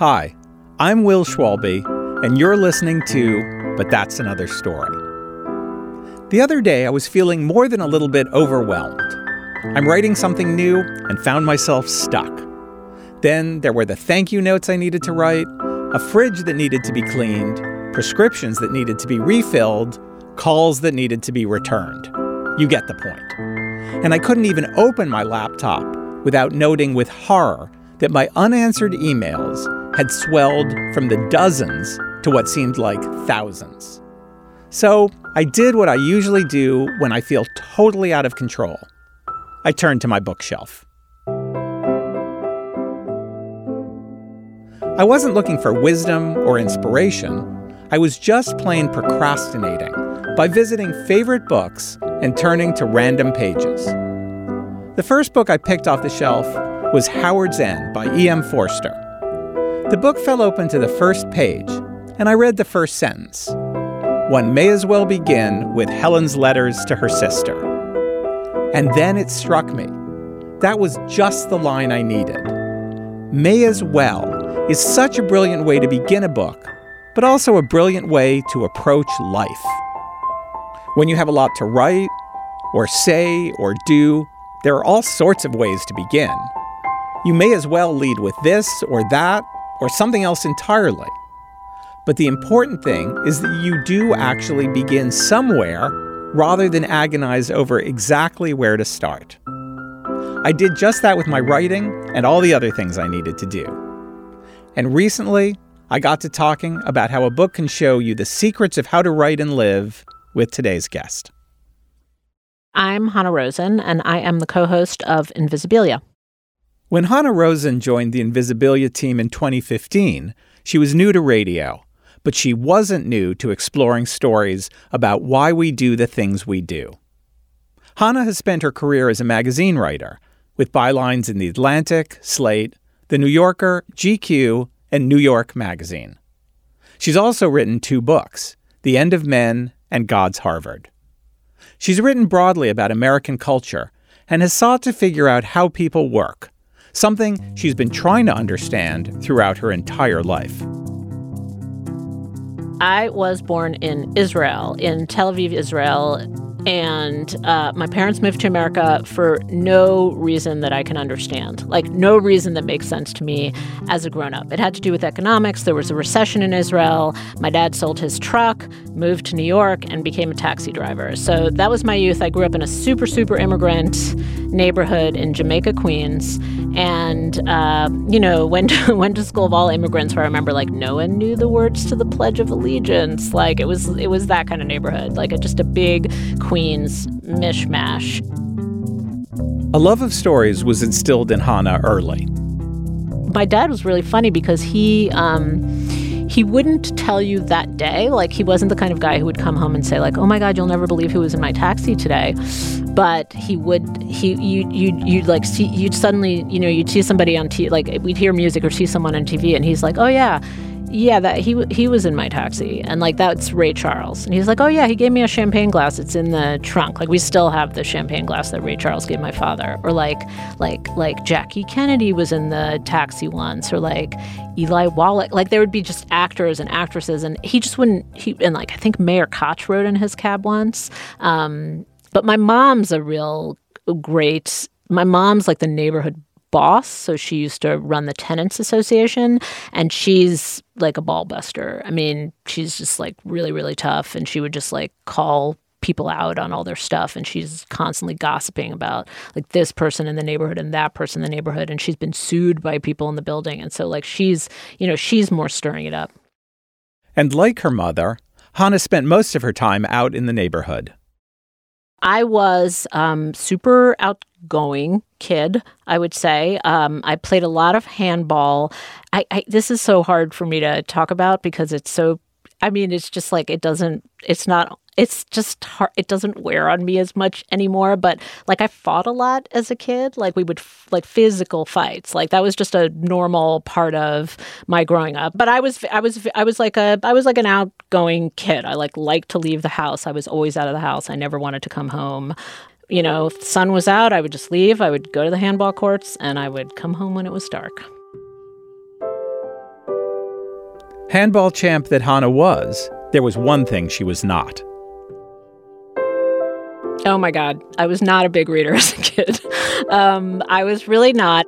Hi, I'm Will Schwalbe, and you're listening to But That's Another Story. The other day, I was feeling more than a little bit overwhelmed. I'm writing something new and found myself stuck. Then there were the thank you notes I needed to write, a fridge that needed to be cleaned, prescriptions that needed to be refilled, calls that needed to be returned. You get the point. And I couldn't even open my laptop without noting with horror that my unanswered emails had swelled from the dozens to what seemed like thousands. So I did what I usually do when I feel totally out of control. I turned to my bookshelf. I wasn't looking for wisdom or inspiration. I was just plain procrastinating by visiting favorite books and turning to random pages. The first book I picked off the shelf was Howards End by E.M. Forster. The book fell open to the first page, and I read the first sentence. One may as well begin with Helen's letters to her sister. And then it struck me. That was just the line I needed. May as well is such a brilliant way to begin a book, but also a brilliant way to approach life. When you have a lot to write, or say, or do, there are all sorts of ways to begin. You may as well lead with this or that or something else entirely. But the important thing is that you do actually begin somewhere rather than agonize over exactly where to start. I did just that with my writing and all the other things I needed to do. And recently, I got to talking about how a book can show you the secrets of how to write and live with today's guest. I'm Hanna Rosin, and I am the co host of Invisibilia. When Hanna Rosin joined the Invisibilia team in 2015, she was new to radio, but she wasn't new to exploring stories about why we do the things we do. Hanna has spent her career as a magazine writer, with bylines in The Atlantic, Slate, The New Yorker, GQ, and New York Magazine. She's also written two books The End of Men and God's Harvard. She's written broadly about American culture and has sought to figure out how people work, something she's been trying to understand throughout her entire life. I was born in Israel, in Tel Aviv, Israel, and uh, my parents moved to America for no reason that I can understand. Like, no reason that makes sense to me as a grown up. It had to do with economics. There was a recession in Israel. My dad sold his truck, moved to New York, and became a taxi driver. So that was my youth. I grew up in a super, super immigrant neighborhood in Jamaica, Queens. And, uh, you know, went to, went to school of all immigrants where I remember, like, no one knew the words to the Pledge of Allegiance. Like, it was, it was that kind of neighborhood, like a, just a big Queens mishmash. A love of stories was instilled in Hanna early. My dad was really funny because he um, he wouldn't tell you that day. Like he wasn't the kind of guy who would come home and say like, "Oh my God, you'll never believe who was in my taxi today." But he would he you you you'd like see you'd suddenly you know you'd see somebody on TV like we'd hear music or see someone on TV and he's like, "Oh yeah." Yeah, that he he was in my taxi, and like that's Ray Charles, and he's like, oh yeah, he gave me a champagne glass. It's in the trunk. Like we still have the champagne glass that Ray Charles gave my father, or like like like Jackie Kennedy was in the taxi once, or like Eli Wallach. Like there would be just actors and actresses, and he just wouldn't. He and like I think Mayor Koch rode in his cab once. Um, but my mom's a real great. My mom's like the neighborhood boss. So she used to run the tenants association and she's like a ball buster. I mean, she's just like really, really tough. And she would just like call people out on all their stuff and she's constantly gossiping about like this person in the neighborhood and that person in the neighborhood and she's been sued by people in the building and so like she's you know she's more stirring it up and like her mother hanna spent most of her time out in the neighborhood I was um, super outgoing kid, I would say. Um, I played a lot of handball. I, I, this is so hard for me to talk about because it's so. I mean, it's just like it doesn't. It's not it's just hard. It doesn't wear on me as much anymore. But like I fought a lot as a kid. Like we would f- like physical fights. Like that was just a normal part of my growing up. But I was I was I was like a I was like an outgoing kid. I like liked to leave the house. I was always out of the house. I never wanted to come home. You know, if the sun was out, I would just leave. I would go to the handball courts and I would come home when it was dark. Handball champ that Hanna was, there was one thing she was not. Oh my God. I was not a big reader as a kid. Um, I was really not.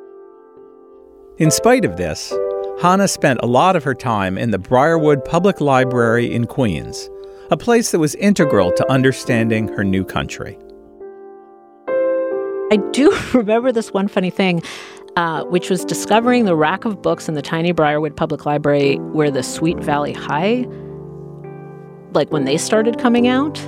In spite of this, Hanna spent a lot of her time in the Briarwood Public Library in Queens, a place that was integral to understanding her new country. I do remember this one funny thing, uh, which was discovering the rack of books in the tiny Briarwood Public Library where the Sweet Valley High like when they started coming out.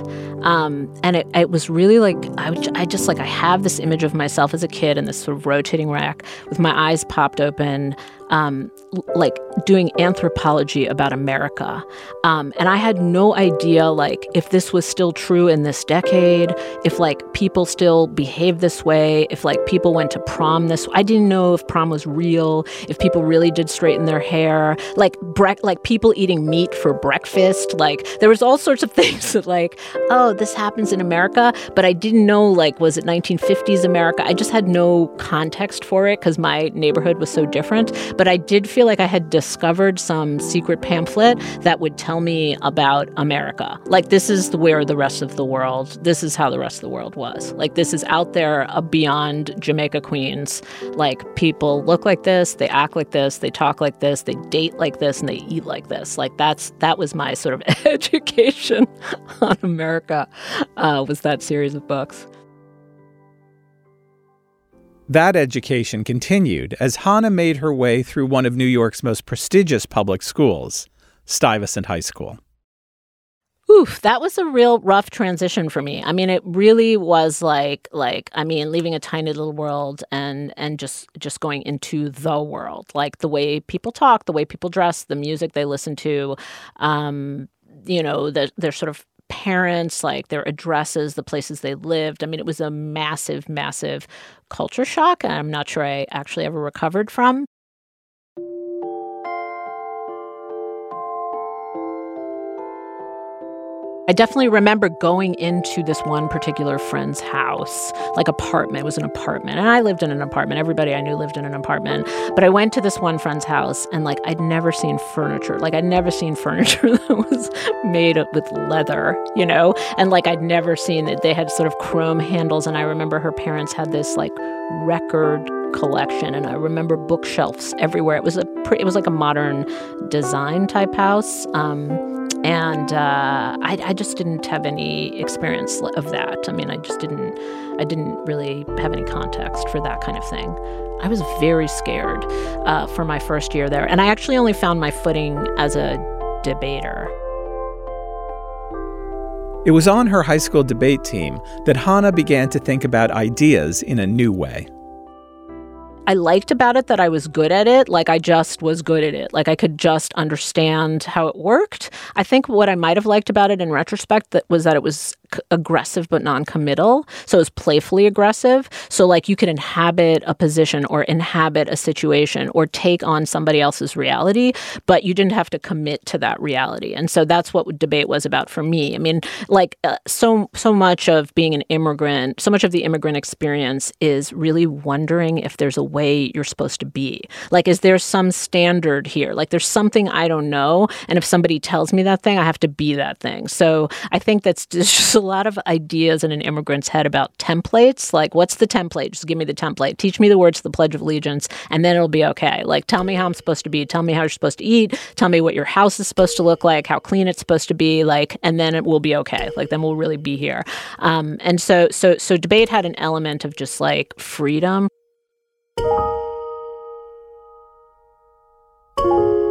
Um, and it, it was really like I, I just like I have this image of myself as a kid in this sort of rotating rack with my eyes popped open, um, like doing anthropology about America. Um, and I had no idea, like, if this was still true in this decade, if like people still behave this way, if like people went to prom this. I didn't know if prom was real, if people really did straighten their hair, like bre- like people eating meat for breakfast. Like there was all sorts of things that like, oh, this happens in America, but I didn't know like was it 1950s America? I just had no context for it because my neighborhood was so different. But I did feel like I had discovered some secret pamphlet that would tell me about America. Like, this is where the rest of the world, this is how the rest of the world was. Like, this is out there uh, beyond Jamaica Queens. Like, people look like this, they act like this, they talk like this, they date like this, and they eat like this. Like, that's that was my sort of education on America, uh, was that series of books. That education continued as Hanna made her way through one of New York's most prestigious public schools, Stuyvesant High School. Oof, that was a real rough transition for me. I mean, it really was like like I mean, leaving a tiny little world and and just just going into the world, like the way people talk, the way people dress, the music they listen to, um, you know, the, their sort of parents, like their addresses, the places they lived. I mean, it was a massive, massive culture shock. I'm not sure I actually ever recovered from. I definitely remember going into this one particular friend's house, like apartment. It was an apartment. And I lived in an apartment. Everybody I knew lived in an apartment. But I went to this one friend's house and like I'd never seen furniture. Like I'd never seen furniture that was made with leather, you know? And like I'd never seen that They had sort of chrome handles. And I remember her parents had this like record collection and I remember bookshelves everywhere. It was a pre- it was like a modern design type house. Um, and uh, I, I, just didn't have any experience of that. I mean, I just didn't, I didn't really have any context for that kind of thing. I was very scared uh, for my first year there, and I actually only found my footing as a debater. It was on her high school debate team that Hanna began to think about ideas in a new way. I liked about it that I was good at it. Like I just was good at it. Like I could just understand how it worked. I think what I might have liked about it in retrospect that was that it was aggressive but non-committal. So it's playfully aggressive. So like you can inhabit a position or inhabit a situation or take on somebody else's reality, but you didn't have to commit to that reality. And so that's what debate was about for me. I mean, like uh, so so much of being an immigrant, so much of the immigrant experience is really wondering if there's a way you're supposed to be. Like is there some standard here? Like there's something I don't know and if somebody tells me that thing, I have to be that thing. So I think that's just a lot of ideas in an immigrant's head about templates. Like, what's the template? Just give me the template. Teach me the words of the Pledge of Allegiance, and then it'll be okay. Like, tell me how I'm supposed to be. Tell me how you're supposed to eat. Tell me what your house is supposed to look like, how clean it's supposed to be. Like, and then it will be okay. Like, then we'll really be here. Um, and so, so, so debate had an element of just like freedom.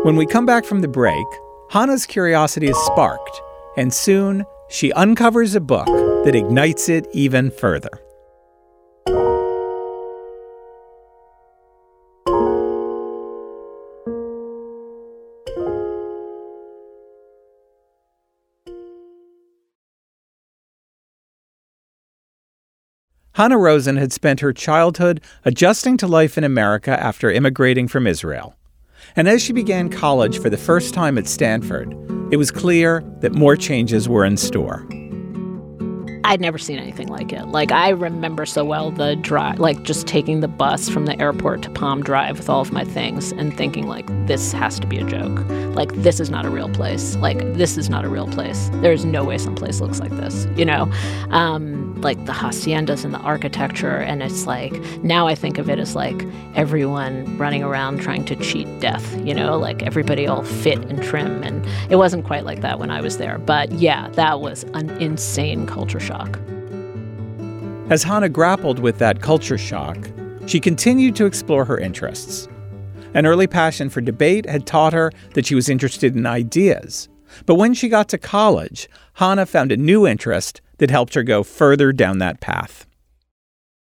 When we come back from the break, Hanna's curiosity is sparked, and soon she uncovers a book that ignites it even further. Hanna Rosin had spent her childhood adjusting to life in America after immigrating from Israel. And as she began college for the first time at Stanford, it was clear that more changes were in store. I'd never seen anything like it. Like I remember so well the drive, like just taking the bus from the airport to Palm Drive with all of my things and thinking like this has to be a joke. Like this is not a real place. Like this is not a real place. There's no way some place looks like this. You know, um, like the haciendas and the architecture, and it's like now I think of it as like everyone running around trying to cheat death. You know, like everybody all fit and trim, and it wasn't quite like that when I was there. But yeah, that was an insane culture shock shock. As Hanna grappled with that culture shock, she continued to explore her interests. An early passion for debate had taught her that she was interested in ideas. But when she got to college, Hanna found a new interest that helped her go further down that path.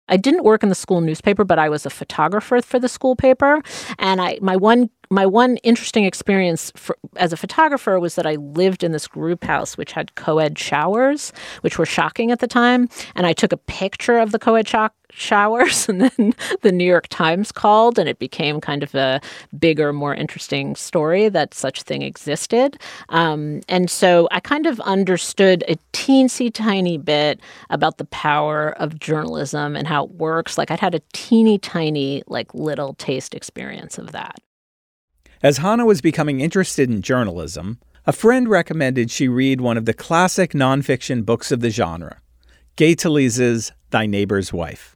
I didn't work in the school newspaper, but I was a photographer for the school paper. And I, my one my one interesting experience for, as a photographer was that I lived in this group house which had co-ed showers, which were shocking at the time. And I took a picture of the co-ed showers, and then the New York Times called, and it became kind of a bigger, more interesting story that such thing existed. Um, and so I kind of understood a teensy tiny bit about the power of journalism and how it works. Like I'd had a teeny tiny, like little taste experience of that. As Hanna was becoming interested in journalism, a friend recommended she read one of the classic nonfiction books of the genre, Gay Talese's Thy Neighbor's Wife.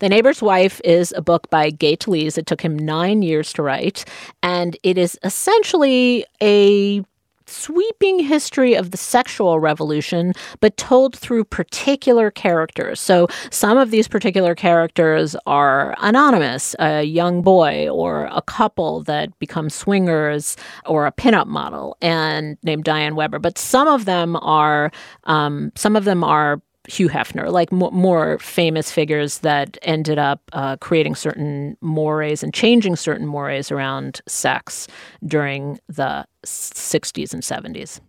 The Neighbor's Wife is a book by Gay Talese. It took him nine years to write, and it is essentially a sweeping history of the sexual revolution, but told through particular characters. So some of these particular characters are anonymous, a young boy or a couple that become swingers or a pinup model and named Diane Webber. But some of them are um, some of them are Hugh Hefner, like m- more famous figures that ended up uh, creating certain mores and changing certain mores around sex during the 60s and 70s.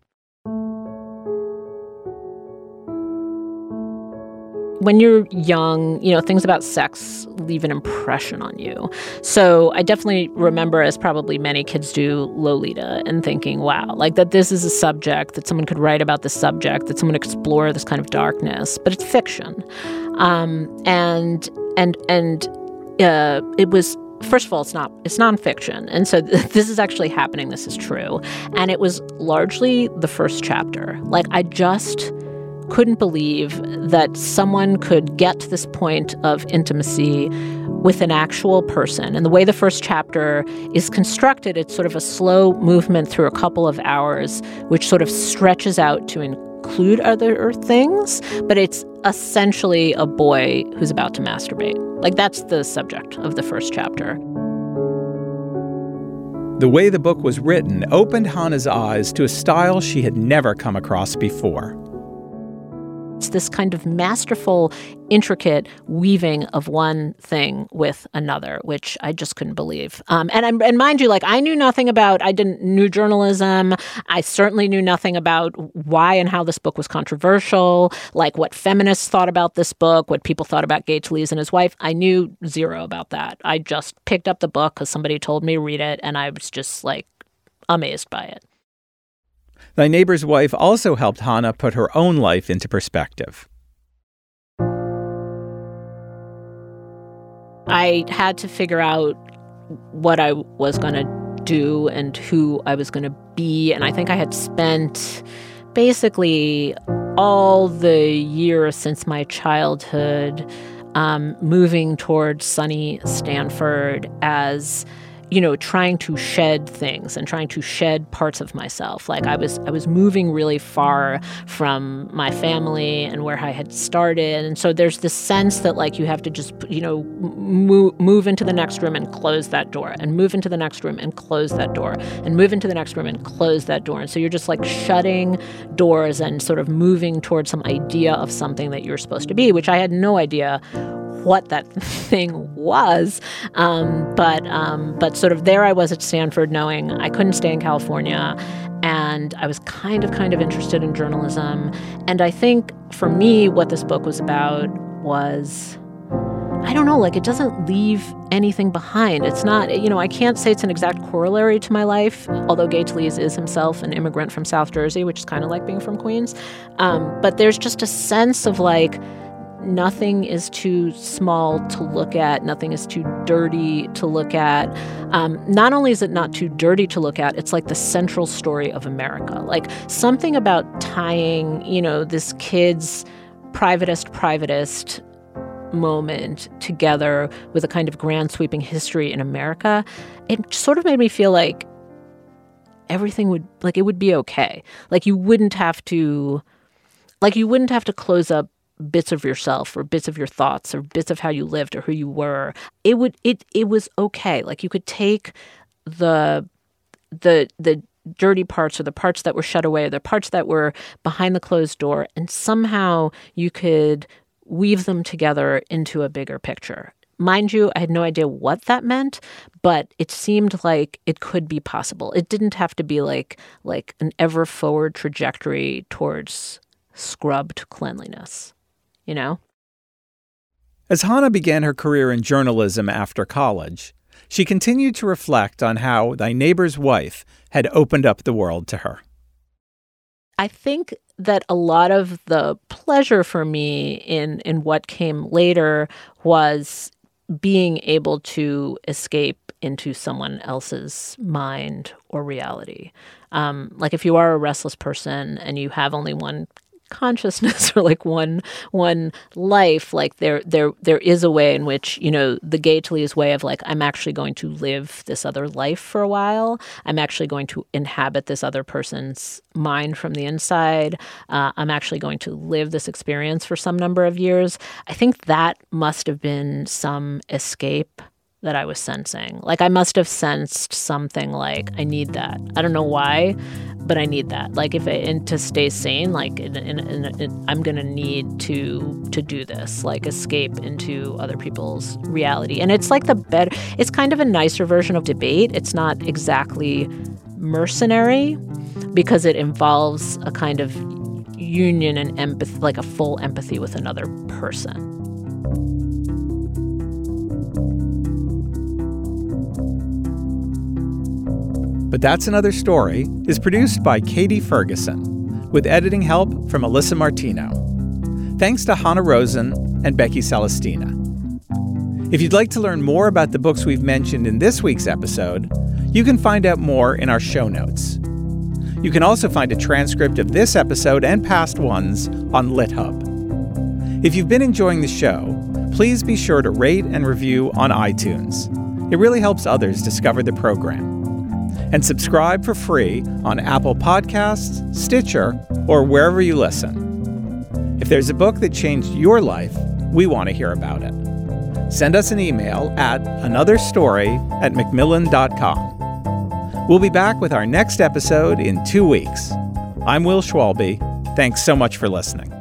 When you're young, you know, things about sex leave an impression on you. So I definitely remember, as probably many kids do, Lolita and thinking, wow, like that this is a subject, that someone could write about this subject, that someone explore this kind of darkness, but it's fiction. Um, and, and, and uh, it was first of all it's not it's nonfiction and so th- this is actually happening this is true and it was largely the first chapter like i just couldn't believe that someone could get to this point of intimacy with an actual person. And the way the first chapter is constructed, it's sort of a slow movement through a couple of hours, which sort of stretches out to include other things, but it's essentially a boy who's about to masturbate. Like that's the subject of the first chapter. The way the book was written opened Hanna's eyes to a style she had never come across before. It's this kind of masterful, intricate weaving of one thing with another, which I just couldn't believe. Um, and and mind you, like I knew nothing about. I didn't knew journalism. I certainly knew nothing about why and how this book was controversial. Like what feminists thought about this book, what people thought about Gay Talese and his wife. I knew zero about that. I just picked up the book because somebody told me read it, and I was just like amazed by it. Thy Neighbor's Wife also helped Hanna put her own life into perspective. I had to figure out what I was going to do and who I was going to be. And I think I had spent basically all the years since my childhood um, moving towards sunny Stanford as you know trying to shed things and trying to shed parts of myself. Like i was i was moving really far from my family and where i had started. And so there's this sense that like you have to just you know move, move into the next room and close that door and move into the next room and close that door and move into the next room and close that door. And so you're just like shutting doors and sort of moving towards some idea of something that you're supposed to be which i had no idea what that thing was. Um, but um, but sort of there I was at Stanford, knowing I couldn't stay in California, and I was kind of kind of interested in journalism. And I think for me, what this book was about was. I don't know, like it doesn't leave anything behind. It's not, you know, I can't say it's an exact corollary to my life, although Gay Talese is himself an immigrant from South Jersey, which is kind of like being from Queens. Um, but there's just a sense of like, nothing is too small to look at, nothing is too dirty to look at. Um, not only is it not too dirty to look at, it's like the central story of America. Like something about tying, you know, this kid's privatist, privatist moment together with a kind of grand sweeping history in America, it sort of made me feel like everything would, like, it would be okay. Like, you wouldn't have to, like, you wouldn't have to close up bits of yourself or bits of your thoughts or bits of how you lived or who you were. It would it it was okay. Like you could take the the the dirty parts or the parts that were shut away or the parts that were behind the closed door and somehow you could weave them together into a bigger picture. Mind you i had no idea what that meant but it seemed like it could be possible. It didn't have to be like like an ever forward trajectory towards scrubbed cleanliness you know? As Hanna began her career in journalism after college, she continued to reflect on how Thy Neighbor's Wife had opened up the world to her. I think that a lot of the pleasure for me in in what came later was being able to escape into someone else's mind or reality. Um, like if you are a restless person and you have only one consciousness or like one one life like there there there is a way in which you know the Gay Talese way of like i'm actually going to live this other life for a while. I'm actually going to inhabit this other person's mind from the inside. Uh, i'm actually going to live this experience for some number of years. I think that must have been some escape that I was sensing. Like I must have sensed something like I need that. I don't know why, but I need that. Like if I, and to stay sane, like in, in, in, I'm gonna need to to do this, like escape into other people's reality. And it's like the better. It's kind of a nicer version of debate. It's not exactly mercenary because it involves a kind of union and empathy, like a full empathy with another person. But That's Another Story is produced by Katie Ferguson, with editing help from Alyssa Martino. Thanks to Hanna Rosin and Becky Celestina. If you'd like to learn more about the books we've mentioned in this week's episode, you can find out more in our show notes. You can also find a transcript of this episode and past ones on LitHub. If you've been enjoying the show, please be sure to rate and review on iTunes. It really helps others discover the program and subscribe for free on Apple Podcasts, Stitcher, or wherever you listen. If there's a book that changed your life, we want to hear about it. Send us an email at anotherstory at macmillan.com. We'll be back with our next episode in two weeks. I'm Will Schwalbe. Thanks so much for listening.